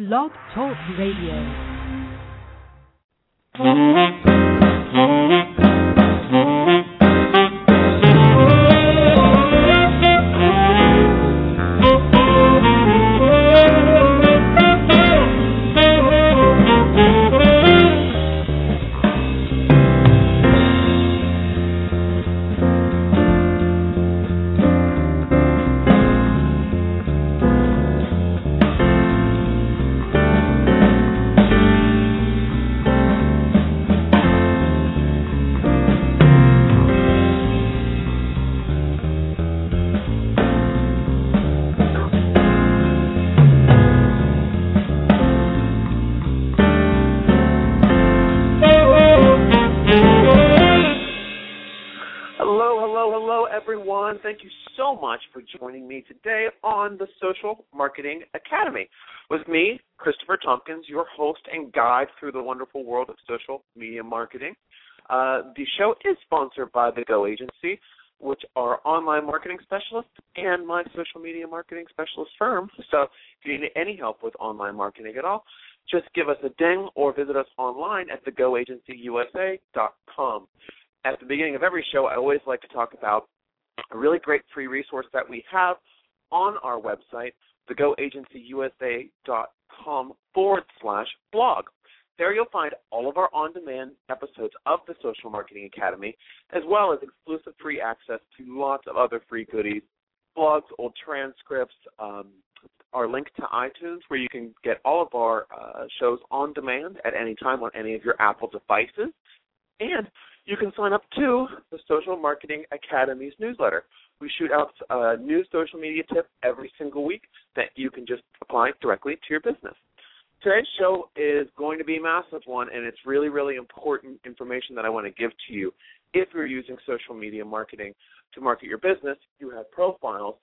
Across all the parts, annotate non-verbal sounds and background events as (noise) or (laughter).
Blog Talk Radio. Mm-hmm. Mm-hmm. Thank you so much for joining me today on the Social Marketing Academy. With me, Christopher Tompkins, your host and guide through the wonderful world of social media marketing. Uh, the show is sponsored by the Go Agency, which are online marketing specialists and my social media marketing specialist firm. So if you need any help with online marketing at all, just give us a ding or visit us online at thegoagencyusa.com at the beginning of every show, I always like to talk about a really great free resource that we have on our website, thegoagencyusa.com forward slash blog. There you'll find all of our on demand episodes of the Social Marketing Academy, as well as exclusive free access to lots of other free goodies, blogs, old transcripts, um, our link to iTunes, where you can get all of our uh, shows on demand at any time on any of your Apple devices. And you can sign up to the Social Marketing Academy's newsletter. We shoot out a new social media tip every single week that you can just apply directly to your business. Today's show is going to be a massive one, and it's really, really important information that I want to give to you. If you're using social media marketing to market your business, you have profiles,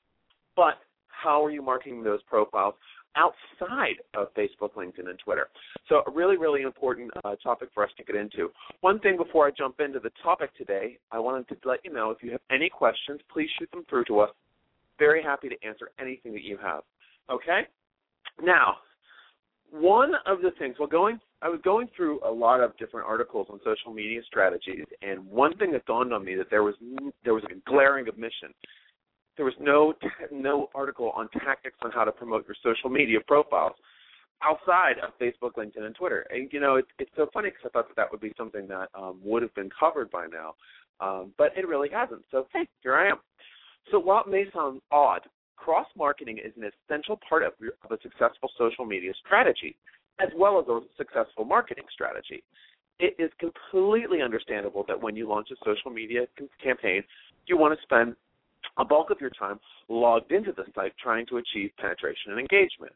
but how are you marketing those profiles outside of Facebook, LinkedIn, and Twitter. So, a really, really important uh, topic for us to get into. One thing before I jump into the topic today, I wanted to let you know if you have any questions, please shoot them through to us. Very happy to answer anything that you have. Okay? Now, one of the things, well, going, I was going through a lot of different articles on social media strategies, and one thing that dawned on me that there was there was a glaring omission there was no no article on tactics on how to promote your social media profiles outside of Facebook, LinkedIn, and Twitter. And you know, it, it's so funny because I thought that that would be something that um, would have been covered by now, um, but it really hasn't. So hey, here I am. So while it may sound odd, cross marketing is an essential part of, your, of a successful social media strategy, as well as a successful marketing strategy. It is completely understandable that when you launch a social media campaign, you want to spend a bulk of your time logged into the site trying to achieve penetration and engagement.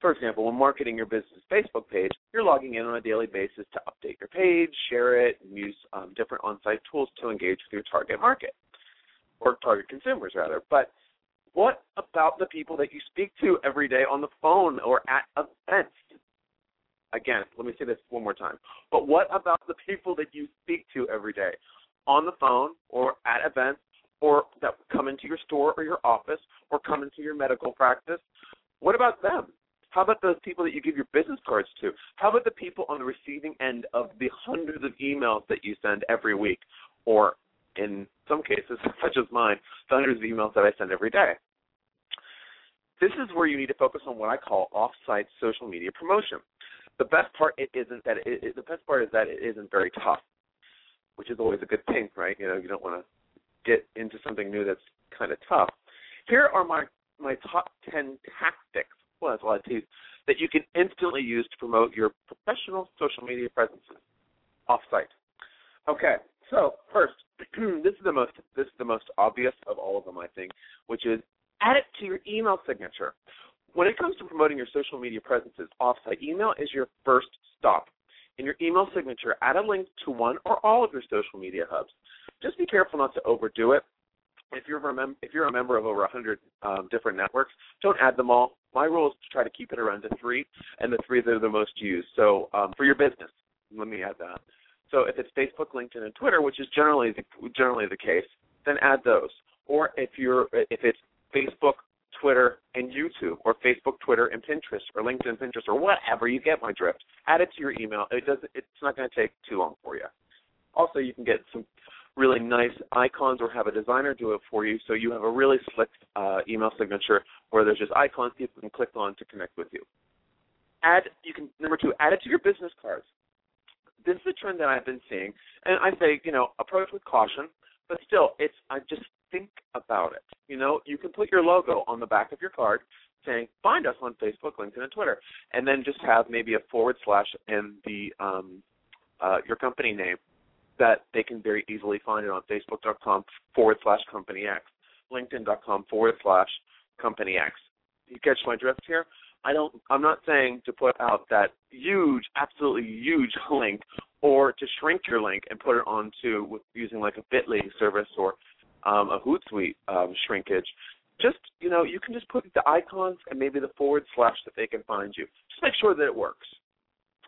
For example, when marketing your business Facebook page, you're logging in on a daily basis to update your page, share it, and use um, different on site tools to engage with your target market, or target consumers, rather. But what about the people that you speak to every day on the phone or at events? Again, let me say this one more time. But what about the people that you speak to every day on the phone or at events or that come into your store or your office or come into your medical practice. What about them? How about those people that you give your business cards to? How about the people on the receiving end of the hundreds of emails that you send every week, or in some cases, (laughs) such as mine, the hundreds of emails that I send every day? This is where you need to focus on what I call off-site social media promotion. The best part it isn't that it, it, the best part is that it isn't very tough, which is always a good thing, right? You know, you don't want to get into something new that's kind of tough. Here are my my top ten tactics. Well, that's a lot of T's that you can instantly use to promote your professional social media presences offsite. Okay, so first, (clears throat) this is the most this is the most obvious of all of them, I think, which is add it to your email signature. When it comes to promoting your social media presences offsite, email is your first stop. In your email signature, add a link to one or all of your social media hubs just be careful not to overdo it. If you're a mem- if you're a member of over 100 um, different networks, don't add them all. My rule is to try to keep it around to three, and the three that are the most used. So um, for your business, let me add that. So if it's Facebook, LinkedIn, and Twitter, which is generally the, generally the case, then add those. Or if you're if it's Facebook, Twitter, and YouTube, or Facebook, Twitter, and Pinterest, or LinkedIn, Pinterest, or whatever. You get my drift. Add it to your email. It doesn't. It's not going to take too long for you. Also, you can get some really nice icons or have a designer do it for you so you have a really slick uh, email signature where there's just icons people can click on to connect with you. Add you can number two, add it to your business cards. This is a trend that I've been seeing, and I say, you know, approach with caution, but still, it's I just think about it. You know, you can put your logo on the back of your card saying, find us on Facebook, LinkedIn, and Twitter, and then just have maybe a forward slash and the um, uh, your company name that they can very easily find it on facebook.com forward slash company X, linkedin.com forward slash company X. You catch my drift here? I don't I'm not saying to put out that huge, absolutely huge (laughs) link or to shrink your link and put it onto with using like a Bitly service or um, a Hootsuite um, shrinkage. Just you know, you can just put the icons and maybe the forward slash that they can find you. Just make sure that it works.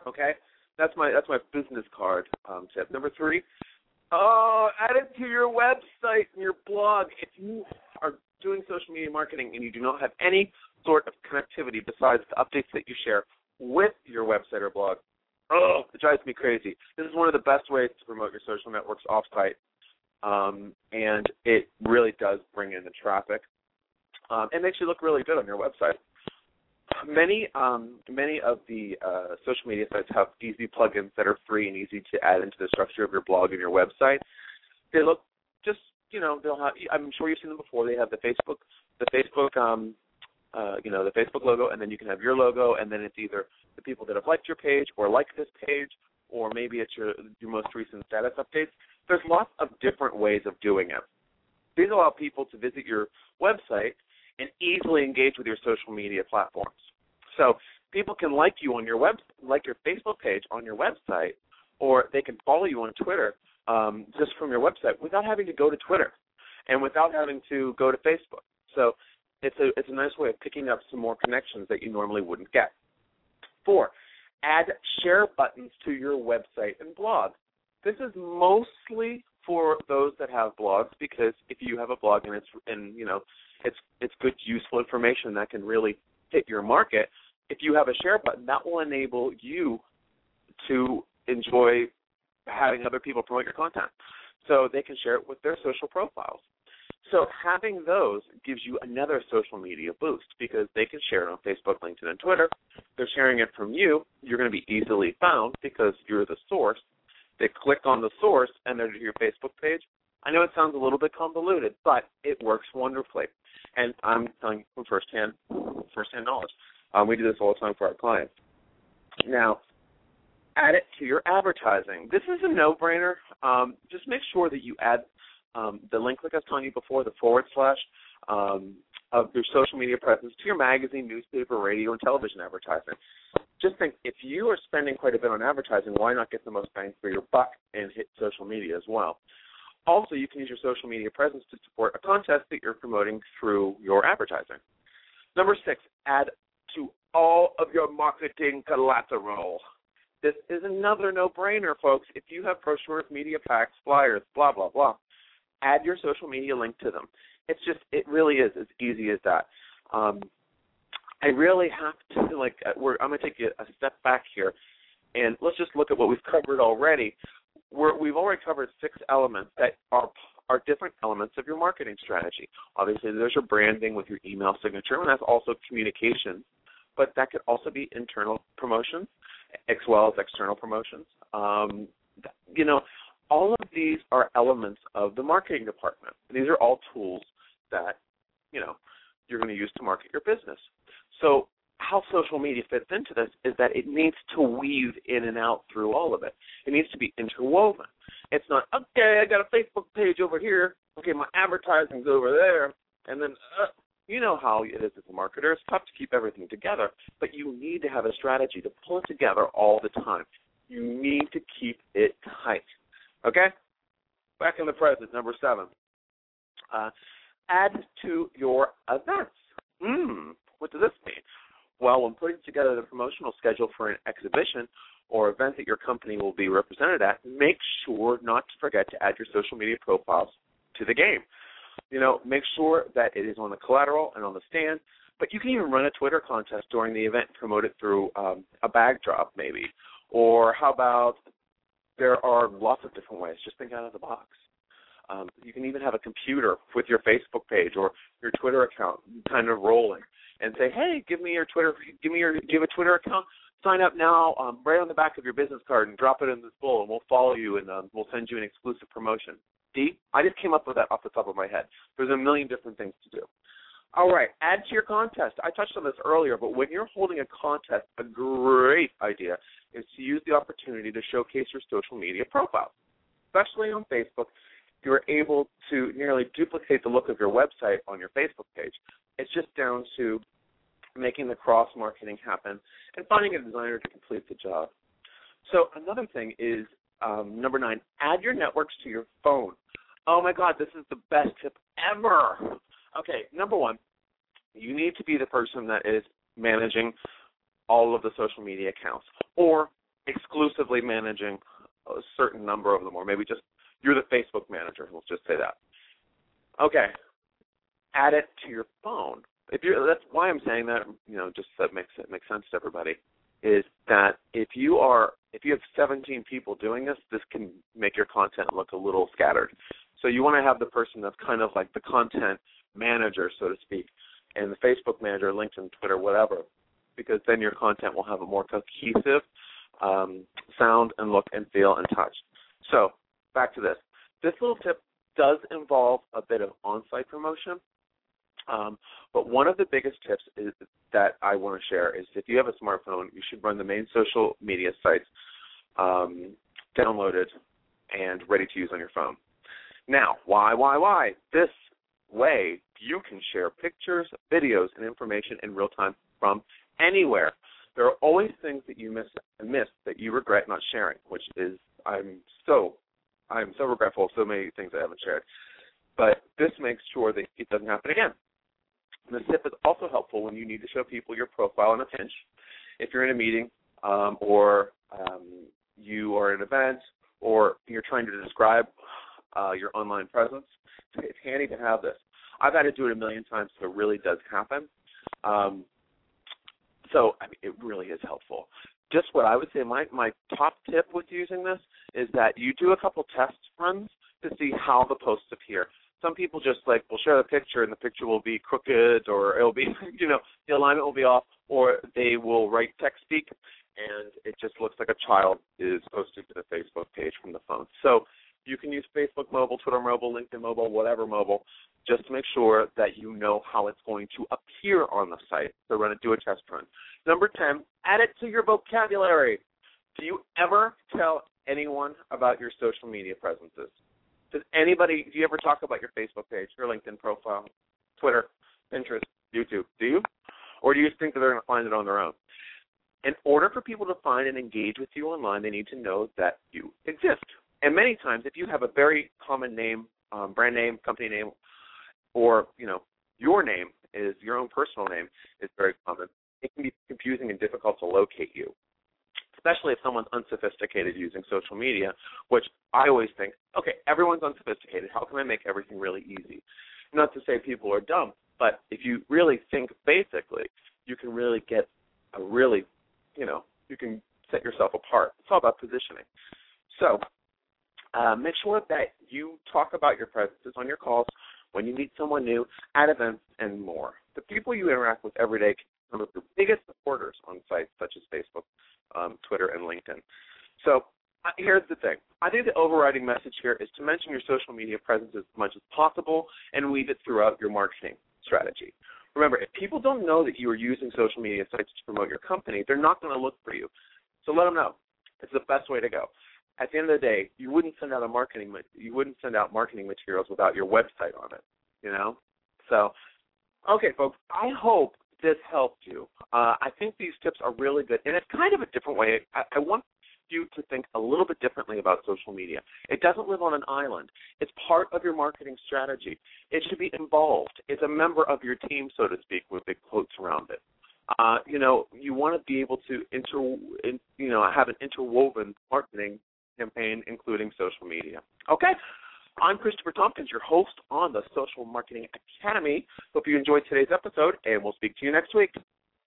Okay? That's my that's my business card um, tip. Number three, uh, add it to your website and your blog. If you are doing social media marketing and you do not have any sort of connectivity besides the updates that you share with your website or blog, oh, it drives me crazy. This is one of the best ways to promote your social networks offsite, um, and it really does bring in the traffic. Um, it makes you look really good on your website many um, many of the uh, social media sites have easy plugins that are free and easy to add into the structure of your blog and your website. They look just you know they'll have I'm sure you've seen them before. They have the Facebook the Facebook um, uh, you know the Facebook logo, and then you can have your logo, and then it's either the people that have liked your page or like this page, or maybe it's your your most recent status updates. There's lots of different ways of doing it. These allow people to visit your website and easily engage with your social media platforms. So people can like you on your web, like your Facebook page on your website, or they can follow you on Twitter um, just from your website without having to go to Twitter and without having to go to Facebook. So it's a it's a nice way of picking up some more connections that you normally wouldn't get. Four, add share buttons to your website and blog. This is mostly for those that have blogs because if you have a blog and it's and you know it's it's good useful information that can really hit your market if you have a share button that will enable you to enjoy having other people promote your content so they can share it with their social profiles so having those gives you another social media boost because they can share it on Facebook, LinkedIn, and Twitter. They're sharing it from you. You're going to be easily found because you're the source. They click on the source and they're to your Facebook page. I know it sounds a little bit convoluted, but it works wonderfully and I'm telling you from firsthand firsthand knowledge. Um, we do this all the time for our clients. Now, add it to your advertising. This is a no-brainer. Um, just make sure that you add um, the link, like I was telling you before, the forward slash um, of your social media presence to your magazine, newspaper, radio, and television advertising. Just think, if you are spending quite a bit on advertising, why not get the most bang for your buck and hit social media as well? Also, you can use your social media presence to support a contest that you're promoting through your advertising. Number six, add to all of your marketing collateral. This is another no brainer, folks. If you have brochures, media packs, flyers, blah, blah, blah, add your social media link to them. It's just, it really is as easy as that. Um, I really have to, like, uh, I'm going to take a step back here and let's just look at what we've covered already we have already covered six elements that are are different elements of your marketing strategy. Obviously, there's your branding with your email signature, and that's also communication. But that could also be internal promotions as well as external promotions. Um, you know, all of these are elements of the marketing department. These are all tools that you know you're going to use to market your business. So how social media fits into this is that it needs to weave in and out through all of it. It needs to be interwoven. It's not okay. I got a Facebook page over here. Okay, my advertising's over there, and then uh, you know how it is as a marketer. It's tough to keep everything together, but you need to have a strategy to pull it together all the time. You need to keep it tight. Okay. Back in the present, number seven. Uh, add to your events. Hmm. What does this mean? Well, when putting together the promotional schedule for an exhibition or event that your company will be represented at, make sure not to forget to add your social media profiles to the game. You know, make sure that it is on the collateral and on the stand. But you can even run a Twitter contest during the event and promote it through um, a bag drop, maybe. Or how about there are lots of different ways. Just think out of the box. Um, you can even have a computer with your Facebook page or your Twitter account kind of rolling, and say, "Hey, give me your Twitter, give me your, give a Twitter account. Sign up now, um, right on the back of your business card, and drop it in this bowl, and we'll follow you, and um, we'll send you an exclusive promotion." See, I just came up with that off the top of my head. There's a million different things to do. All right, add to your contest. I touched on this earlier, but when you're holding a contest, a great idea is to use the opportunity to showcase your social media profile, especially on Facebook. You're able to nearly duplicate the look of your website on your Facebook page. It's just down to making the cross marketing happen and finding a designer to complete the job. So another thing is um, number nine: add your networks to your phone. Oh my God, this is the best tip ever. Okay, number one, you need to be the person that is managing all of the social media accounts or exclusively managing a certain number of them, or maybe just you're the Facebook manager. Let's just say that. Okay, add it to your phone. If you're, that's why I'm saying that. You know, just that makes it makes sense to everybody. Is that if you are if you have 17 people doing this, this can make your content look a little scattered. So you want to have the person that's kind of like the content manager, so to speak, and the Facebook manager, LinkedIn, Twitter, whatever, because then your content will have a more cohesive um, sound and look and feel and touch. So back to this. This little tip does involve a bit of on-site promotion, um, but one of the biggest tips is, that I want to share is if you have a smartphone, you should run the main social media sites um, downloaded and ready to use on your phone. Now, why, why, why? This way, you can share pictures, videos, and information in real time from anywhere. There are always things that you miss miss that you regret not sharing, which is I'm so I'm so regretful of so many things I haven't shared. But this makes sure that it doesn't happen again. And the tip is also helpful when you need to show people your profile in a pinch. If you're in a meeting um, or um, you are at an event or you're trying to describe uh, your online presence, it's handy to have this. I've had to do it a million times, so it really does happen. Um, so I mean, it really is helpful. Just what I would say, my my top tip with using this is that you do a couple test runs to see how the posts appear. Some people just like will share the picture and the picture will be crooked or it'll be (laughs) you know the alignment will be off, or they will write text speak and it just looks like a child is posting to the Facebook page from the phone. So you can use Facebook mobile, Twitter mobile, LinkedIn mobile, whatever mobile, just to make sure that you know how it's going to appear on the site. So run it, do a test run. Number 10, add it to your vocabulary. Do you ever tell anyone about your social media presences? Does anybody, do you ever talk about your Facebook page, your LinkedIn profile, Twitter, Pinterest, YouTube? Do you? Or do you think that they're going to find it on their own? In order for people to find and engage with you online, they need to know that you exist. And many times, if you have a very common name, um, brand name, company name, or you know your name is your own personal name is very common. It can be confusing and difficult to locate you, especially if someone's unsophisticated using social media. Which I always think, okay, everyone's unsophisticated. How can I make everything really easy? Not to say people are dumb, but if you really think basically, you can really get a really, you know, you can set yourself apart. It's all about positioning. So uh, make sure that you talk about your presences on your calls when you meet someone new, at events, and more. The people you interact with every day some of your biggest supporters on sites such as Facebook, um, Twitter, and LinkedIn. So uh, here's the thing. I think the overriding message here is to mention your social media presence as much as possible and weave it throughout your marketing strategy. Remember, if people don't know that you are using social media sites to promote your company, they're not going to look for you. So let them know. It's the best way to go at the end of the day, you wouldn't send out a marketing you wouldn't send out marketing materials without your website on it. You know, so okay, folks. I hope this helped you. Uh, I think these tips are really good, and it's kind of a different way. I, I want you to think a little bit differently about social media. It doesn't live on an island. It's part of your marketing strategy. It should be involved. It's a member of your team, so to speak, with big quotes around it. Uh, you know, you want to be able to inter, in, you know, have an interwoven marketing campaign, including social media. Okay? I'm Christopher Tompkins, your host on the Social Marketing Academy. Hope you enjoyed today's episode, and we'll speak to you next week.